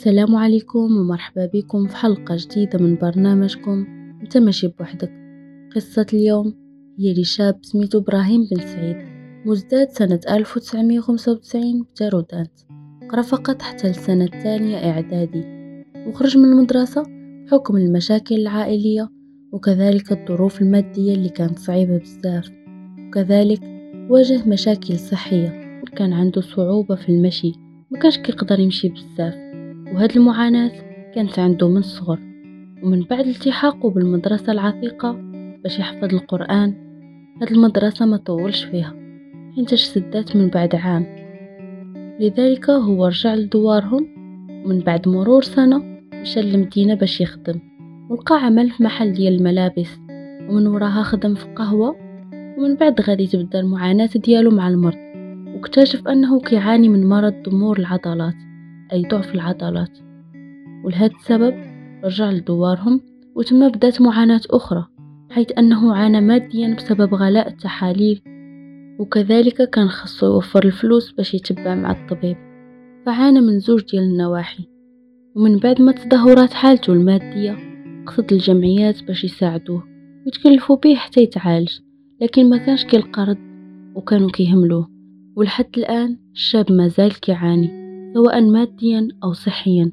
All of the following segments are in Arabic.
السلام عليكم ومرحبا بكم في حلقة جديدة من برنامجكم انت ماشي بوحدك. قصة اليوم هي لشاب سميتو إبراهيم بن سعيد مزداد سنة 1995 بدارودانت قرأ فقط حتى السنة الثانية إعدادي. وخرج من المدرسة بحكم المشاكل العائلية وكذلك الظروف المادية اللي كانت صعيبة بزاف. وكذلك واجه مشاكل صحية كان عنده صعوبة في المشي ما كانش كيقدر يمشي بزاف. وهاد المعاناة كانت عنده من الصغر ومن بعد التحاقه بالمدرسة العتيقة باش يحفظ القرآن هاد المدرسة ما طولش فيها حينتاش سدات من بعد عام. لذلك هو رجع لدوارهم ومن بعد مرور سنة مشى للمدينة باش يخدم ولقى عمل في محل ديال الملابس ومن وراها خدم في قهوة ومن بعد غادي تبدأ المعاناة ديالو مع المرض واكتشف أنه كيعاني من مرض ضمور العضلات. أي ضعف العضلات. ولهذا السبب رجع لدوارهم وتم بدأت معاناة أخرى حيث أنه عانى ماديا بسبب غلاء التحاليل وكذلك كان خصو يوفر الفلوس باش يتبع مع الطبيب. فعانى من زوج ديال النواحي ومن بعد ما تدهورات حالته المادية قصد الجمعيات باش يساعدوه ويتكلفوا به حتى يتعالج لكن ما كانش كيلقى رد وكانوا كيهملوه. ولحد الآن الشاب مازال كيعاني. سواء ماديا أو صحيا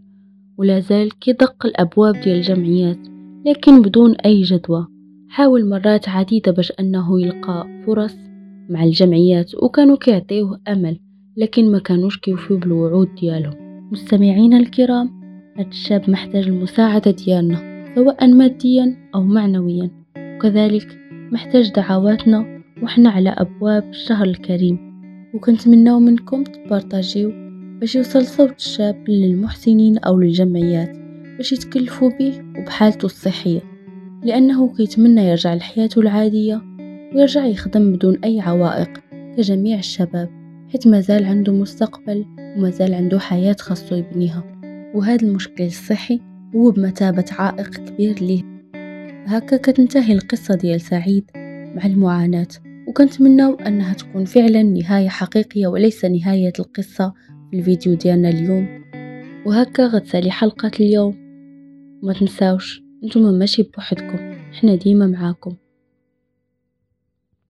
ولا زال كيدق الأبواب ديال الجمعيات لكن بدون أي جدوى. حاول مرات عديدة باش أنه يلقى فرص مع الجمعيات وكانوا كيعطيوه أمل لكن ما كانوش كيوفيو بالوعود ديالهم مستمعينا الكرام هاد الشاب محتاج المساعدة ديالنا سواء ماديا أو معنويا. وكذلك محتاج دعواتنا وحنا على أبواب الشهر الكريم. وكنتمناو منكم تبارطاجيو باش يوصل صوت الشاب للمحسنين أو للجمعيات باش يتكلفوا به وبحالته الصحية. لأنه كيتمنى يرجع لحياته العادية ويرجع يخدم بدون أي عوائق كجميع الشباب حيث مازال عنده مستقبل ومازال عنده حياة خاصو يبنيها. وهذا المشكل الصحي هو بمثابة عائق كبير ليه. هكا كتنتهي القصة ديال سعيد مع المعاناة وكنتمناو أنها تكون فعلا نهاية حقيقية وليس نهاية القصة في الفيديو ديالنا اليوم. وهكا غتسألي حلقة اليوم. ما تنساوش نتوما ماشي بوحدكم حنا ديما معاكم.